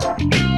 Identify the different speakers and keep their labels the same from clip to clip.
Speaker 1: Praise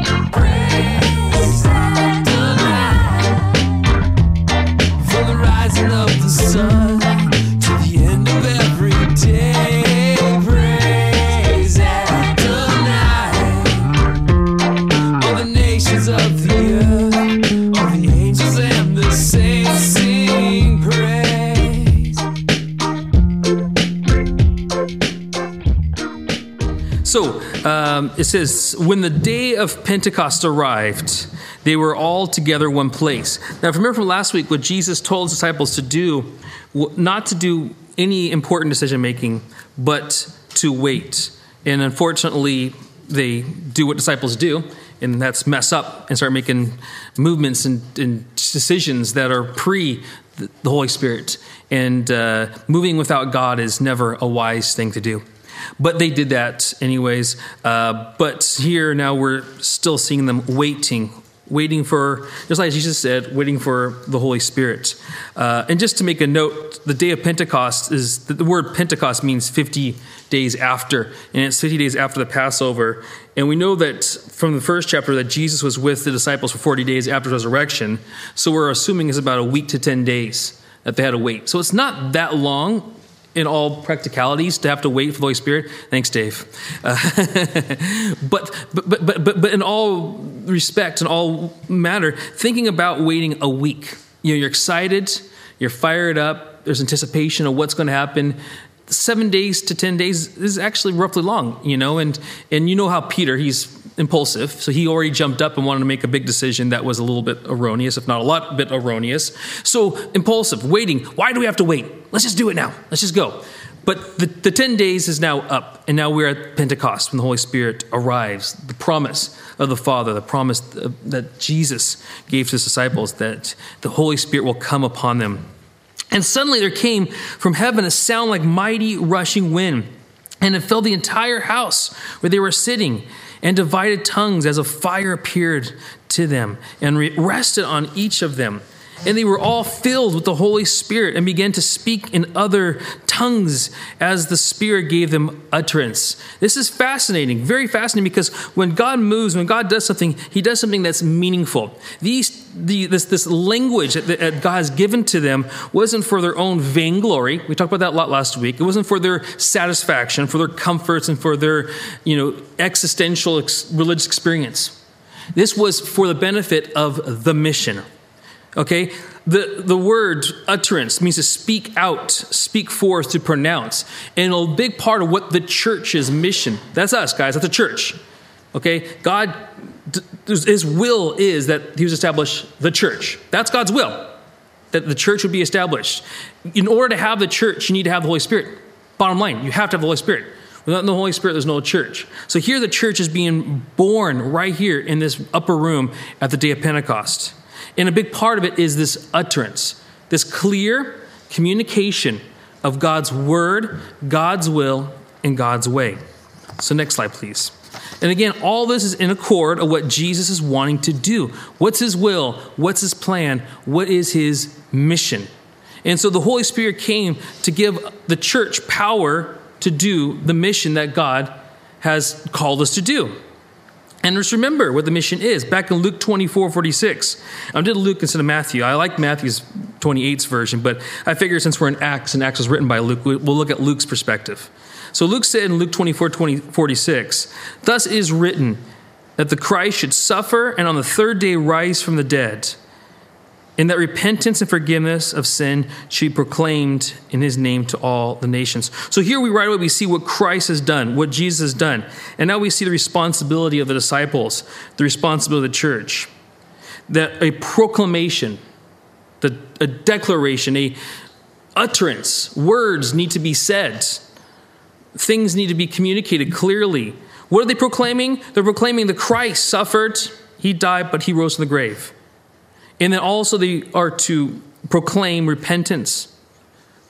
Speaker 2: says, when the day of Pentecost arrived, they were all together one place. Now, if you remember from last week, what Jesus told his disciples to do, not to do any important decision making, but to wait. And unfortunately, they do what disciples do, and that's mess up and start making movements and, and decisions that are pre the Holy Spirit. And uh, moving without God is never a wise thing to do. But they did that anyways. Uh, but here now we're still seeing them waiting, waiting for, just like Jesus said, waiting for the Holy Spirit. Uh, and just to make a note, the day of Pentecost is the word Pentecost means 50 days after, and it's 50 days after the Passover. And we know that from the first chapter that Jesus was with the disciples for 40 days after resurrection. So we're assuming it's about a week to 10 days that they had to wait. So it's not that long in all practicalities to have to wait for the Holy Spirit. Thanks, Dave. Uh, but, but, but, but, but, in all respect, in all matter, thinking about waiting a week, you know, you're excited, you're fired up, there's anticipation of what's going to happen. Seven days to 10 days is actually roughly long, you know, and, and you know how Peter, he's impulsive, so he already jumped up and wanted to make a big decision that was a little bit erroneous, if not a lot bit erroneous. So impulsive, waiting. Why do we have to wait? Let's just do it now. Let's just go. But the, the 10 days is now up, and now we're at Pentecost when the Holy Spirit arrives. The promise of the Father, the promise that Jesus gave to his disciples that the Holy Spirit will come upon them. And suddenly there came from heaven a sound like mighty rushing wind, and it filled the entire house where they were sitting. And divided tongues as a fire appeared to them and rested on each of them. And they were all filled with the Holy Spirit and began to speak in other tongues as the Spirit gave them utterance. This is fascinating, very fascinating, because when God moves, when God does something, He does something that's meaningful. These, the, this, this language that, that God has given to them wasn't for their own vainglory. We talked about that a lot last week. It wasn't for their satisfaction, for their comforts, and for their you know, existential ex- religious experience. This was for the benefit of the mission. Okay? The, the word utterance means to speak out, speak forth, to pronounce. And a big part of what the church's mission, that's us, guys, that's the church. Okay? God, his will is that he was establish the church. That's God's will, that the church would be established. In order to have the church, you need to have the Holy Spirit. Bottom line, you have to have the Holy Spirit. Without the Holy Spirit, there's no church. So here the church is being born right here in this upper room at the day of Pentecost. And a big part of it is this utterance, this clear communication of God's word, God's will, and God's way. So, next slide, please. And again, all this is in accord of what Jesus is wanting to do. What's his will? What's his plan? What is his mission? And so the Holy Spirit came to give the church power to do the mission that God has called us to do. And just remember what the mission is. Back in Luke 24, 46. I did Luke instead of Matthew. I like Matthew's 28's version, but I figure since we're in Acts and Acts was written by Luke, we'll look at Luke's perspective. So Luke said in Luke 24, 20, 46, Thus is written that the Christ should suffer and on the third day rise from the dead, and that repentance and forgiveness of sin should be proclaimed in his name to all the nations. So here we right away we see what Christ has done, what Jesus has done. And now we see the responsibility of the disciples, the responsibility of the church. That a proclamation, the, a declaration, a utterance, words need to be said. Things need to be communicated clearly. What are they proclaiming? They're proclaiming the Christ suffered, he died, but he rose from the grave. And then also they are to proclaim repentance.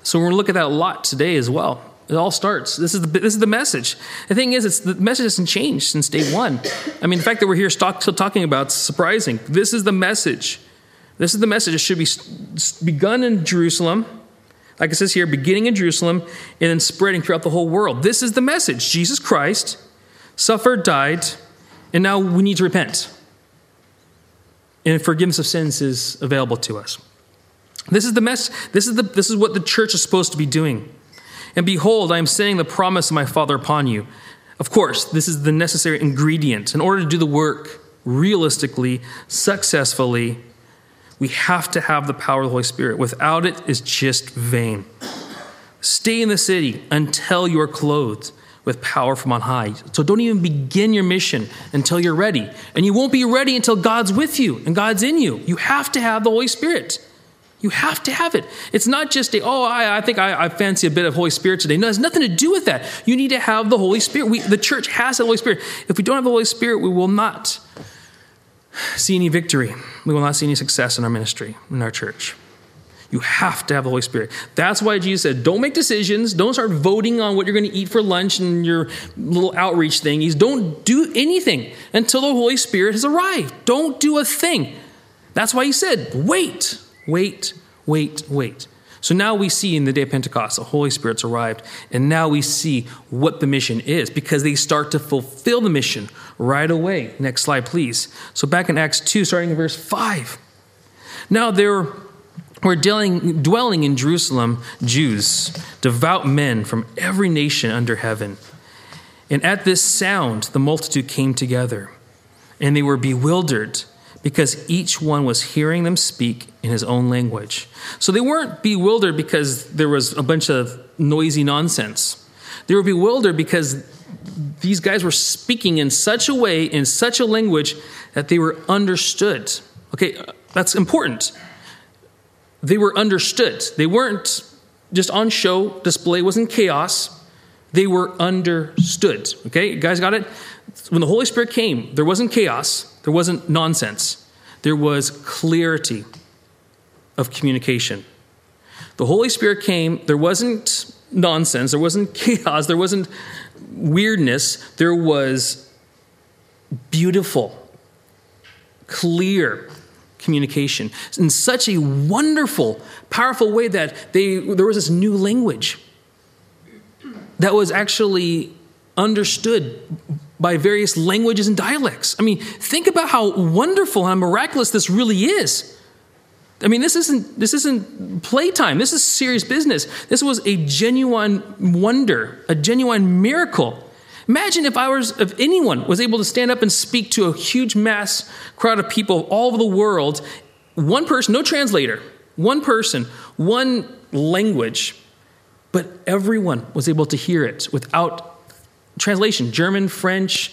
Speaker 2: So we're going to look at that a lot today as well. It all starts. This is the this is the message. The thing is, it's the message hasn't changed since day one. I mean, the fact that we're here still talking about is surprising. This is the message. This is the message. It should be begun in Jerusalem, like it says here, beginning in Jerusalem, and then spreading throughout the whole world. This is the message. Jesus Christ suffered, died, And now we need to repent. And forgiveness of sins is available to us. This is the mess. This is the this is what the church is supposed to be doing. And behold, I am saying the promise of my Father upon you. Of course, this is the necessary ingredient in order to do the work realistically, successfully. We have to have the power of the Holy Spirit. Without it, it's just vain. Stay in the city until you are clothed with power from on high. So don't even begin your mission until you're ready. And you won't be ready until God's with you and God's in you. You have to have the Holy Spirit. You have to have it. It's not just a, oh, I, I think I, I, fancy a bit of Holy Spirit today. No, it has nothing to do with that. You need to have the Holy Spirit. We, the church has the Holy Spirit. If we don't have the Holy Spirit, we will not see any victory. We will not see any success in our ministry, in our church. You have to have the Holy Spirit. That's why Jesus said, don't make decisions. Don't start voting on what you're going to eat for lunch and your little outreach thingies. Don't do anything until the Holy Spirit has arrived. Don't do a thing. That's why he said, wait, wait, wait, wait. So now we see in the day of Pentecost, the Holy Spirit's arrived, and now we see what the mission is because they start to fulfill the mission right away. Next slide, please. So back in Acts 2, starting in verse 5. Now there were dwelling, dwelling in Jerusalem Jews, devout men from every nation under heaven. And at this sound, the multitude came together, and they were bewildered because each one was hearing them speak in his own language. So they weren't bewildered because there was a bunch of noisy nonsense. They were bewildered because these guys were speaking in such a way, in such a language, that they were understood. Okay, uh, that's important they were understood. They weren't just on show, display wasn't chaos. They were understood. Okay, you guys got it? When the Holy Spirit came, there wasn't chaos, there wasn't nonsense, there was clarity of communication. The Holy Spirit came, there wasn't nonsense, there wasn't chaos, there wasn't weirdness, there was beautiful, clear, communication in such a wonderful, powerful way that they, there was this new language that was actually understood by various languages and dialects. I mean, think about how wonderful and miraculous this really is. I mean, this isn't this isn't playtime. This is serious business. This was a genuine wonder, a genuine miracle Imagine if I was, if anyone was able to stand up and speak to a huge mass crowd of people all over the world, one person, no translator, one person, one language, but everyone was able to hear it without translation German, French,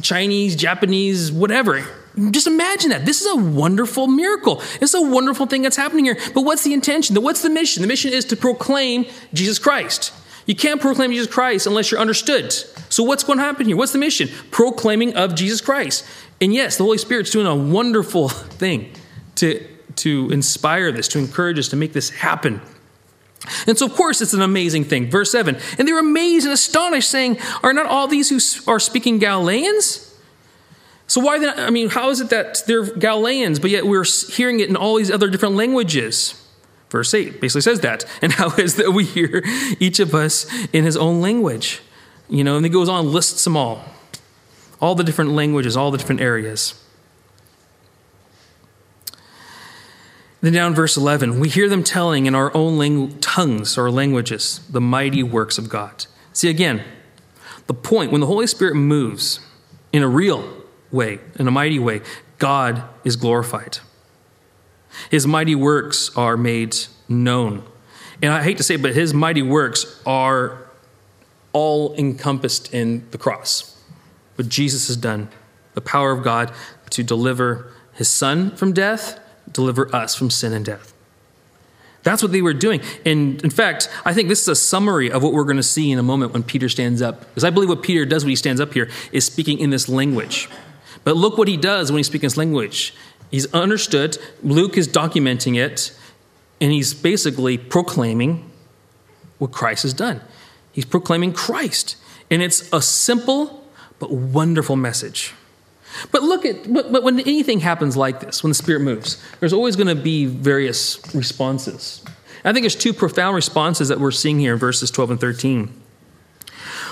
Speaker 2: Chinese, Japanese, whatever. Just imagine that. This is a wonderful miracle. It's a wonderful thing that's happening here. But what's the intention? What's the mission? The mission is to proclaim Jesus Christ. You can't proclaim Jesus Christ unless you're understood. So, what's going to happen here? What's the mission? Proclaiming of Jesus Christ. And yes, the Holy Spirit's doing a wonderful thing to, to inspire this, to encourage us to make this happen. And so, of course, it's an amazing thing. Verse 7 And they were amazed and astonished, saying, Are not all these who are speaking Galileans? So, why then? I mean, how is it that they're Galileans, but yet we're hearing it in all these other different languages? Verse 8 basically says that. And how is that we hear each of us in his own language? You know, and he goes on, lists them all. All the different languages, all the different areas. Then down verse 11, we hear them telling in our own tongues or languages the mighty works of God. See, again, the point when the Holy Spirit moves in a real way, in a mighty way, God is glorified. His mighty works are made known. And I hate to say it, but his mighty works are all encompassed in the cross. What Jesus has done, the power of God to deliver his son from death, deliver us from sin and death. That's what they were doing. And in fact, I think this is a summary of what we're going to see in a moment when Peter stands up. Because I believe what Peter does when he stands up here is speaking in this language. But look what he does when he speaks in this language. He's understood. Luke is documenting it, and he's basically proclaiming what Christ has done. He's proclaiming Christ. And it's a simple but wonderful message. But look at, but, but when anything happens like this, when the Spirit moves, there's always going to be various responses. I think there's two profound responses that we're seeing here in verses 12 and 13.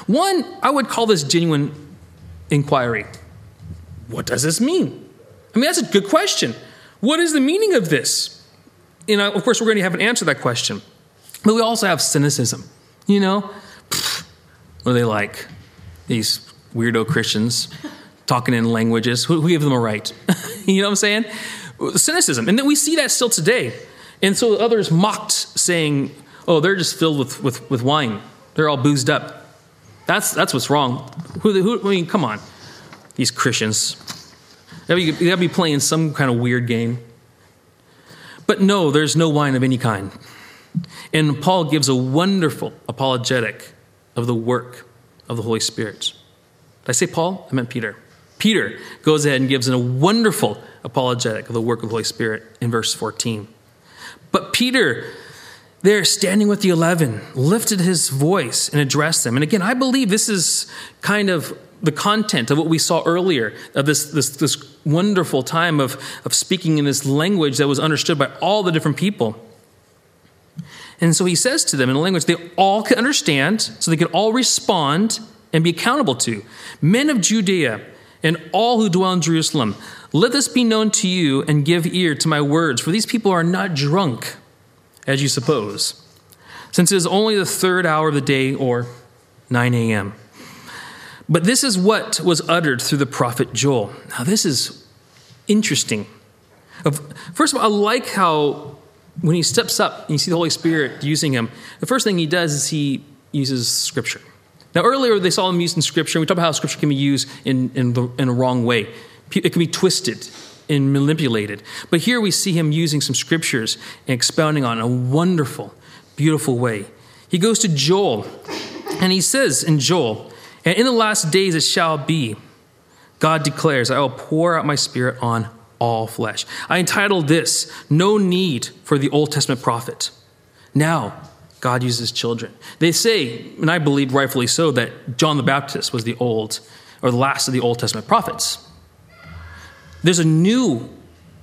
Speaker 2: One, I would call this genuine inquiry. what does this mean? I mean, that's a good question. What is the meaning of this? You uh, know, of course, we're going to have an answer to that question. But we also have cynicism. You know, what are they like? These weirdo Christians talking in languages. Who, who gave them a right? you know what I'm saying? Cynicism. And then we see that still today. And so others mocked, saying, oh, they're just filled with, with, with wine. They're all boozed up. That's, that's what's wrong. Who, who, I mean, come on. These Christians. You gotta be playing some kind of weird game. But no, there's no wine of any kind. And Paul gives a wonderful apologetic of the work of the Holy Spirit. Did I say Paul? I meant Peter. Peter goes ahead and gives a wonderful apologetic of the work of the Holy Spirit in verse 14. But Peter, there standing with the eleven, lifted his voice and addressed them. And again, I believe this is kind of the content of what we saw earlier of this, this, this wonderful time of, of speaking in this language that was understood by all the different people. And so he says to them in a language they all could understand, so they could all respond and be accountable to. Men of Judea and all who dwell in Jerusalem, let this be known to you and give ear to my words, for these people are not drunk, as you suppose, since it is only the third hour of the day or 9 a.m. But this is what was uttered through the prophet Joel. Now, this is interesting. First of all, I like how when he steps up and you see the Holy Spirit using him, the first thing he does is he uses scripture. Now, earlier they saw him using scripture. We talked about how scripture can be used in, in, the, in a wrong way, it can be twisted and manipulated. But here we see him using some scriptures and expounding on a wonderful, beautiful way. He goes to Joel, and he says in Joel, and in the last days it shall be, God declares, I will pour out my spirit on all flesh. I entitled this, No Need for the Old Testament Prophet. Now, God uses children. They say, and I believe rightfully so, that John the Baptist was the old, or the last of the Old Testament prophets. There's a new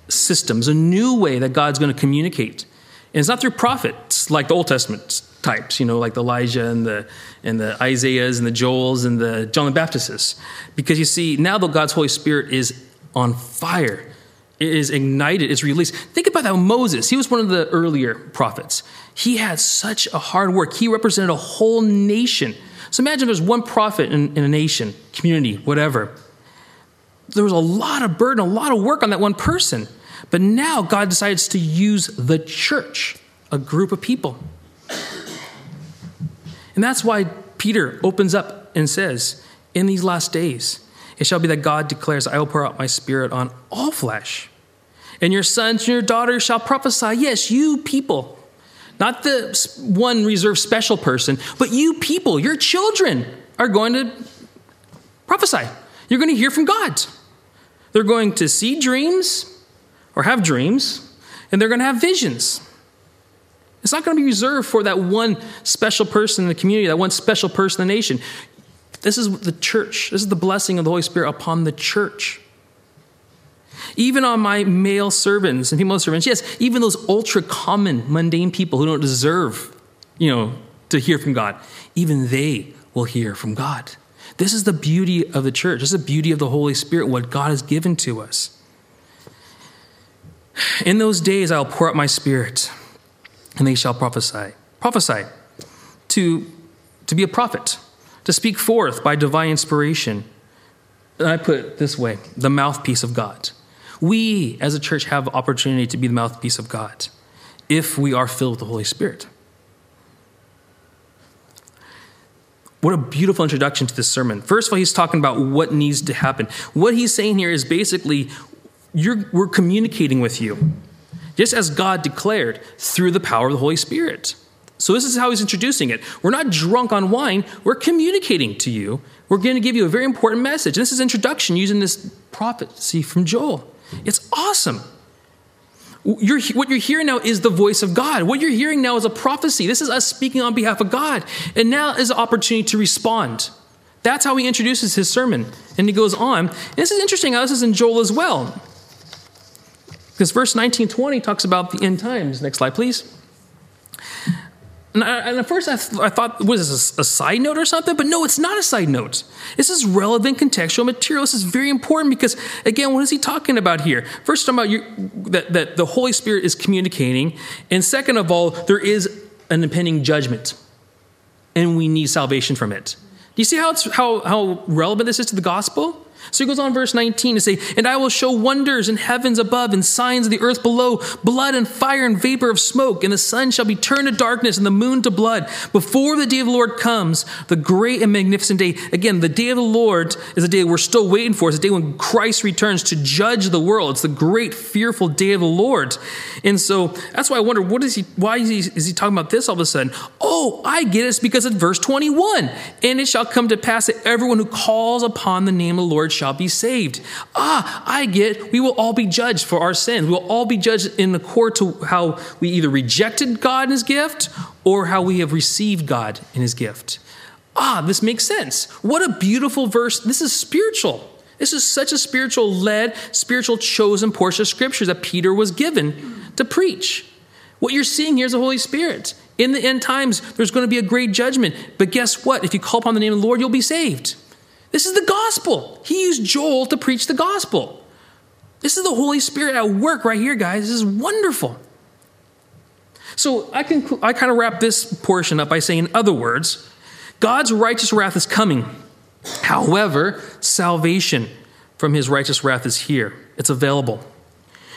Speaker 2: system, there's a new way that God's going to communicate. And it's not through prophets like the Old Testament types, you know, like the Elijah and the and the Isaiahs and the Joels and the John the Baptists. Because you see, now that God's Holy Spirit is on fire, it is ignited, it's released. Think about that Moses. He was one of the earlier prophets. He had such a hard work. He represented a whole nation. So imagine there's one prophet in, in a nation, community, whatever. There was a lot of burden, a lot of work on that one person. But now God decides to use the church, a group of people. And that's why Peter opens up and says, In these last days, it shall be that God declares, I will pour out my spirit on all flesh. And your sons and your daughters shall prophesy. Yes, you people. Not the one reserved special person, but you people, your children, are going to prophesy. You're going to hear from God. They're going to see dreams or have dreams, and they're going to have visions. It's not going to be reserved for that one special person in the community, that one special person in the nation. This is the church. This is the blessing of the Holy Spirit upon the church. Even on my male servants and female servants, yes, even those ultra common, mundane people who don't deserve, you know, to hear from God, even they will hear from God. This is the beauty of the church. This is the beauty of the Holy Spirit, what God has given to us. In those days, I'll pour out my spirit, and they shall prophesy. Prophesy to, to be a prophet, to speak forth by divine inspiration. And I put it this way the mouthpiece of God. We, as a church, have opportunity to be the mouthpiece of God if we are filled with the Holy Spirit. What a beautiful introduction to this sermon. First of all, he's talking about what needs to happen. What he's saying here is basically, we're communicating with you, just as God declared through the power of the Holy Spirit. So, this is how he's introducing it. We're not drunk on wine, we're communicating to you. We're going to give you a very important message. This is introduction using this prophecy from Joel. It's awesome. You're, what you're hearing now is the voice of God. What you're hearing now is a prophecy. This is us speaking on behalf of God. And now is an opportunity to respond. That's how he introduces his sermon. And he goes on. And this is interesting how this is in Joel as well. Because verse 19 20 talks about the end times. Next slide, please. And, I, and at first I, th- I thought, was this a, a side note or something? But no, it's not a side note. This is relevant contextual material. This is very important because, again, what is he talking about here? First, talking about your, that, that the Holy Spirit is communicating. And second of all, there is an impending judgment. And we need salvation from it. Do you see how, it's, how, how relevant this is to the gospel? So he goes on, verse 19, to say, And I will show wonders in heavens above and signs of the earth below, blood and fire and vapor of smoke, and the sun shall be turned to darkness and the moon to blood before the day of the Lord comes, the great and magnificent day. Again, the day of the Lord is a day we're still waiting for. It's a day when Christ returns to judge the world. It's the great, fearful day of the Lord. And so that's why I wonder, what is he, why is he, is he talking about this all of a sudden? Oh, I get it. It's because of verse 21. And it shall come to pass that everyone who calls upon the name of the Lord shall be saved. Ah, I get, we will all be judged for our sins. We will all be judged in the court to how we either rejected God and his gift or how we have received God in his gift. Ah, this makes sense. What a beautiful verse. This is spiritual. This is such a spiritual led, spiritual chosen portion of scripture that Peter was given to preach. What you're seeing here is the Holy Spirit. In the end times, there's going to be a great judgment. But guess what? If you call upon the name of the Lord, you'll be saved. This is the gospel. He used Joel to preach the gospel. This is the Holy Spirit at work right here, guys. This is wonderful. So I can I kind of wrap this portion up by saying, in other words, God's righteous wrath is coming. However, salvation from his righteous wrath is here. It's available.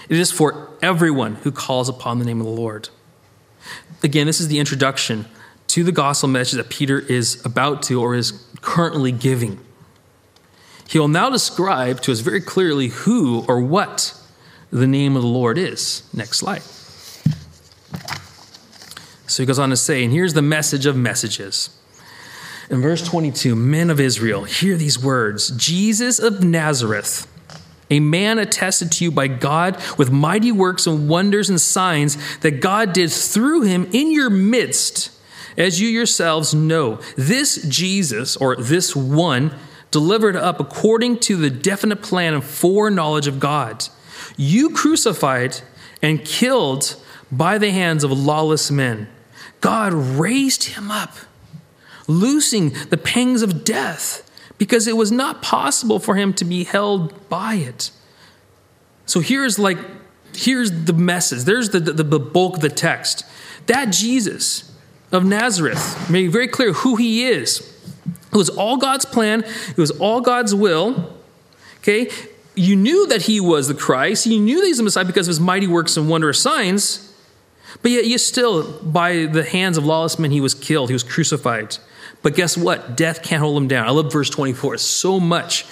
Speaker 2: It is for everyone who calls upon the name of the Lord. Again, this is the introduction to the gospel message that Peter is about to or is currently giving. He will now describe to us very clearly who or what the name of the Lord is. Next slide. So he goes on to say, and here's the message of messages. In verse 22, men of Israel, hear these words Jesus of Nazareth, a man attested to you by God with mighty works and wonders and signs that God did through him in your midst, as you yourselves know. This Jesus, or this one, delivered up according to the definite plan and foreknowledge of God. You crucified and killed by the hands of lawless men. God raised him up, loosing the pangs of death, because it was not possible for him to be held by it. So here's like, here's the message. There's the, the, the bulk of the text. That Jesus of Nazareth made very clear who he is. It was all God's plan, it was all God's will. Okay? You knew that he was the Christ, you knew that he's the Messiah because of his mighty works and wondrous signs. But yet, you still, by the hands of lawless men, he was killed, he was crucified. But guess what? Death can't hold him down. I love verse 24 so much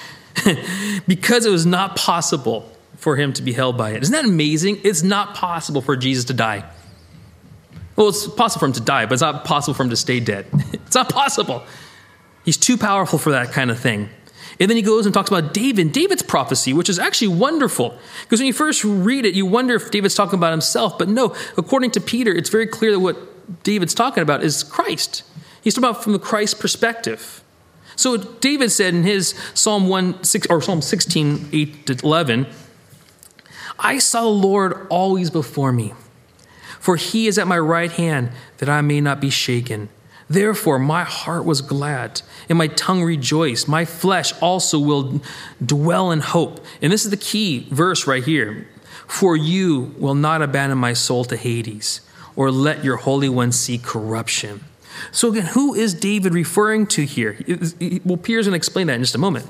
Speaker 2: because it was not possible for him to be held by it. Isn't that amazing? It's not possible for Jesus to die. Well, it's possible for him to die, but it's not possible for him to stay dead. It's not possible. He's too powerful for that kind of thing. And then he goes and talks about David, David's prophecy, which is actually wonderful. Because when you first read it, you wonder if David's talking about himself. But no, according to Peter, it's very clear that what David's talking about is Christ. He's talking about from the Christ perspective. So David said in his Psalm 1 6, or Psalm 16, 8 to 11, I saw the Lord always before me, for he is at my right hand that I may not be shaken. Therefore, my heart was glad and my tongue rejoiced. My flesh also will dwell in hope. And this is the key verse right here. For you will not abandon my soul to Hades or let your Holy One see corruption. So, again, who is David referring to here? Well, Peter's going to explain that in just a moment.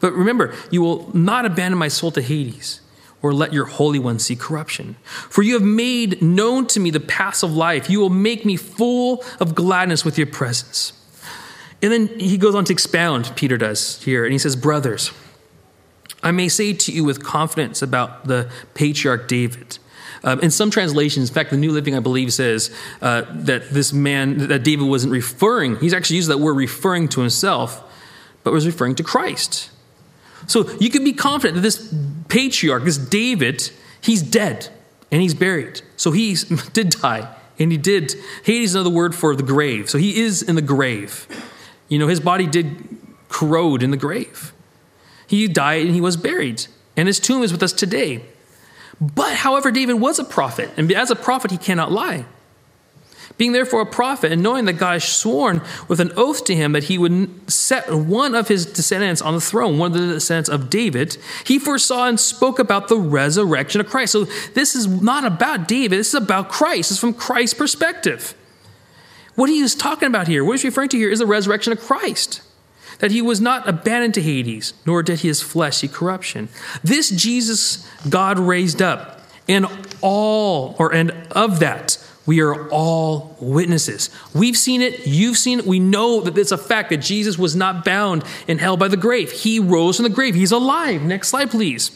Speaker 2: But remember, you will not abandon my soul to Hades or let your Holy One see corruption. For you have made known to me the paths of life. You will make me full of gladness with your presence. And then he goes on to expound, Peter does here, and he says, Brothers, I may say to you with confidence about the patriarch David. Um, in some translations, in fact, the New Living, I believe, says uh, that this man, that David wasn't referring, he's actually used that word referring to himself, but was referring to Christ. So you can be confident that this patriarch, this David, he's dead and he's buried. So he did die and he did. Hades is another word for the grave. So he is in the grave. You know, his body did corrode in the grave. He died and he was buried. And his tomb is with us today. But, however, David was a prophet. And as a prophet, he cannot lie. Being therefore a prophet, and knowing that God sworn with an oath to him that he would set one of his descendants on the throne, one of the descendants of David, he foresaw and spoke about the resurrection of Christ. So this is not about David, this is about Christ. It's from Christ's perspective. What he is talking about here, what he's referring to here, is the resurrection of Christ. That he was not abandoned to Hades, nor did his flesh see corruption. This Jesus God raised up, and all, or and of that, we are all witnesses. We've seen it, you've seen it. We know that it's a fact that Jesus was not bound in hell by the grave. He rose from the grave. He's alive. Next slide, please.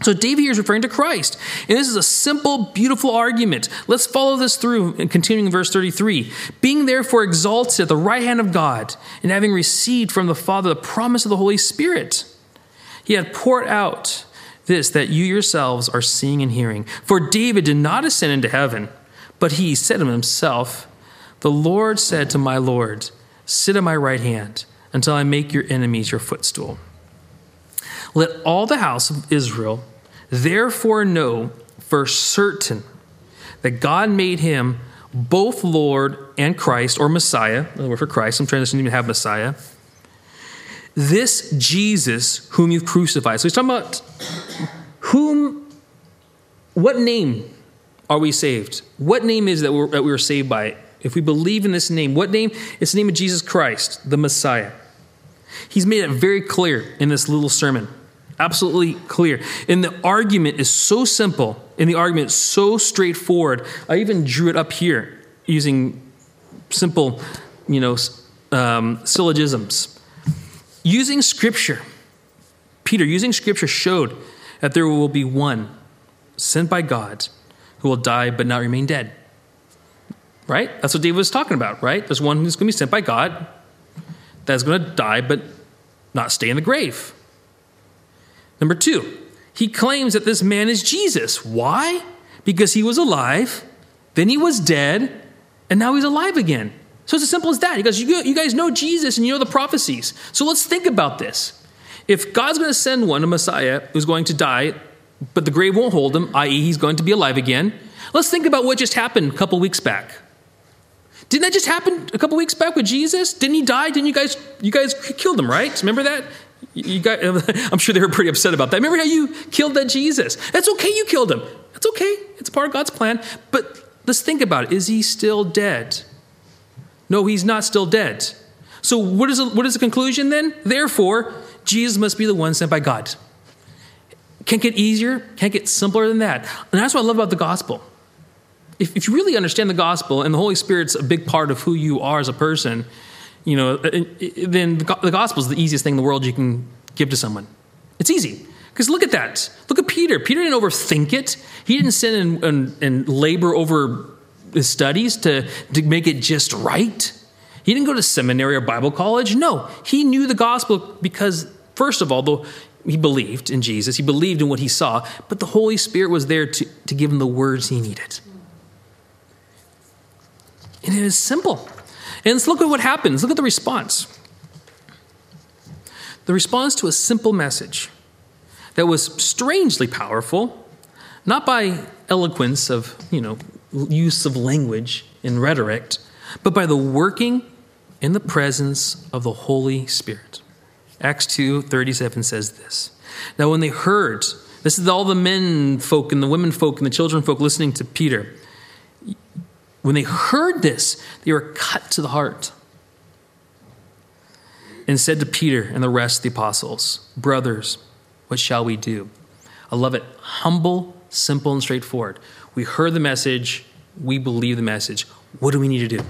Speaker 2: So David here is referring to Christ. And this is a simple, beautiful argument. Let's follow this through and continuing in verse 33. Being therefore exalted at the right hand of God, and having received from the Father the promise of the Holy Spirit, he had poured out this that you yourselves are seeing and hearing. For David did not ascend into heaven but he said of himself, The Lord said to my Lord, Sit at my right hand until I make your enemies your footstool. Let all the house of Israel therefore know for certain that God made him both Lord and Christ, or Messiah. The word for Christ, I'm trying to even have Messiah. This Jesus whom you've crucified. So he's talking about whom, what name are we saved? What name is that, we're, that we were saved by? If we believe in this name, what name? It's the name of Jesus Christ, the Messiah. He's made it very clear in this little sermon. Absolutely clear. And the argument is so simple, and the argument is so straightforward. I even drew it up here using simple, you know, um, syllogisms. Using scripture, Peter, using scripture, showed that there will be one sent by God who will die but not remain dead. Right? That's what David was talking about, right? There's one who's going to be sent by God that's going to die but not stay in the grave. Number two, he claims that this man is Jesus. Why? Because he was alive, then he was dead, and now he's alive again. So it's as simple as that. He goes, You guys know Jesus and you know the prophecies. So let's think about this. If God's going to send one, a Messiah, who's going to die but the grave won't hold him, i.e., he's going to be alive again. Let's think about what just happened a couple weeks back. Didn't that just happen a couple weeks back with Jesus? Didn't he die? Didn't you guys you guys killed him, right? Remember that? You got, I'm sure they were pretty upset about that. Remember how you killed that Jesus? That's okay, you killed him. That's okay. It's part of God's plan. But let's think about it. Is he still dead? No, he's not still dead. So what is, what is the conclusion then? Therefore, Jesus must be the one sent by God. Can't get easier, can't get simpler than that. And that's what I love about the gospel. If, if you really understand the gospel and the Holy Spirit's a big part of who you are as a person, you know, uh, uh, then the gospel is the easiest thing in the world you can give to someone. It's easy. Because look at that. Look at Peter. Peter didn't overthink it. He didn't sit and, and, and labor over his studies to, to make it just right. He didn't go to seminary or Bible college. No, he knew the gospel because, first of all, the, he believed in Jesus, he believed in what he saw, but the Holy Spirit was there to, to give him the words he needed. And it is simple. And let's look at what happens. Look at the response. The response to a simple message that was strangely powerful, not by eloquence of, you know, use of language and rhetoric, but by the working in the presence of the Holy Spirit. Acts 2 37 says this. Now, when they heard, this is all the men folk and the women folk and the children folk listening to Peter. When they heard this, they were cut to the heart and said to Peter and the rest of the apostles, Brothers, what shall we do? I love it. Humble, simple, and straightforward. We heard the message. We believe the message. What do we need to do? And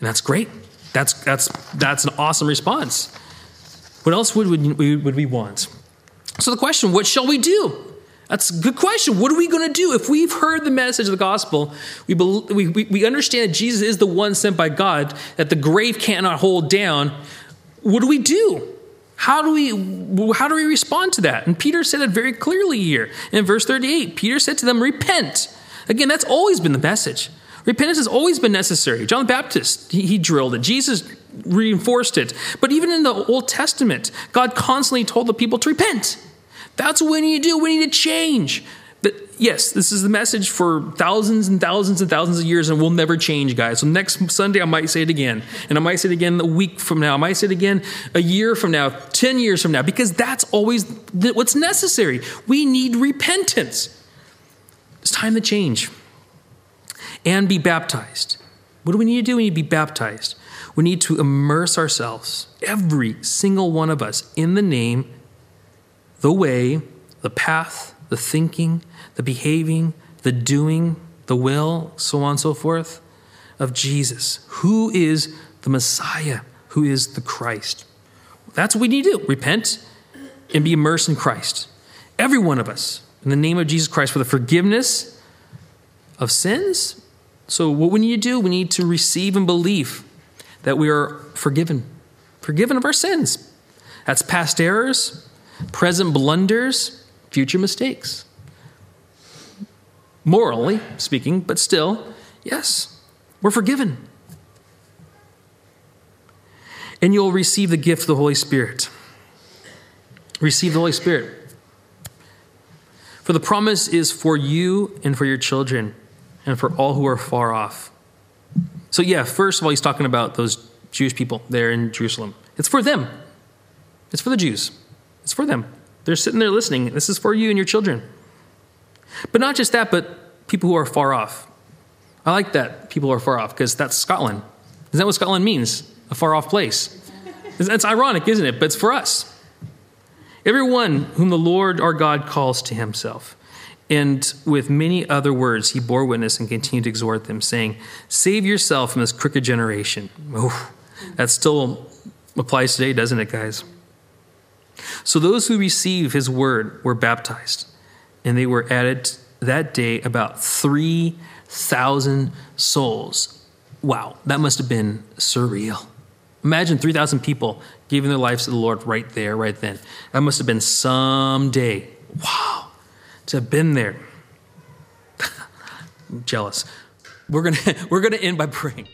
Speaker 2: that's great. That's, that's, that's an awesome response. What else would we, would we want? So the question, what shall we do? That's a good question. What are we going to do? If we've heard the message of the gospel, we, we, we understand that Jesus is the one sent by God, that the grave cannot hold down. What do we do? How do we how do we respond to that? And Peter said it very clearly here in verse 38. Peter said to them, Repent. Again, that's always been the message. Repentance has always been necessary. John the Baptist, he, he, drilled it. Jesus reinforced it. But even in the Old Testament, God constantly told the people to repent. That's what we need to do. We need to change. But yes, this is the message for thousands and thousands and thousands of years and we'll never change, guys. So next Sunday, I might say it again. And I might say it again a week from now. I might say it again a year from now, 10 years from now, because that's always what's necessary. We need repentance. It's time to change and be baptized. What do we need to do? We need to be baptized. We need to immerse ourselves, every single one of us, in the name, the way, the path, the thinking, the behaving, the doing, the will, so on and so forth, of Jesus, who is the Messiah, who is the Christ. That's what we need to do repent and be immersed in Christ. Every one of us, in the name of Jesus Christ, for the forgiveness of sins. So, what we need to do, we need to receive and believe that we are forgiven, forgiven of our sins. That's past errors, present blunders, future mistakes. Morally speaking, but still, yes, we're forgiven. And you'll receive the gift of the Holy Spirit. Receive the Holy Spirit. For the promise is for you and for your children and for all who are far off. So, yeah, first of all, he's talking about those Jewish people there in Jerusalem. It's for them, it's for the Jews, it's for them. They're sitting there listening. This is for you and your children. But not just that, but people who are far off. I like that, people are far off, because that's Scotland. Is that what Scotland means? A far off place. It's ironic, isn't it? But it's for us. Everyone whom the Lord our God calls to himself. And with many other words, he bore witness and continued to exhort them, saying, Save yourself from this crooked generation. That still applies today, doesn't it, guys? So those who received his word were baptized, and they were added that day about 3,000 souls. Wow, that must have been surreal. Imagine 3,000 people giving their lives to the Lord right there, right then. That must have been some day. Wow, to have been there. Jealous. We're going to we're going to end by praying.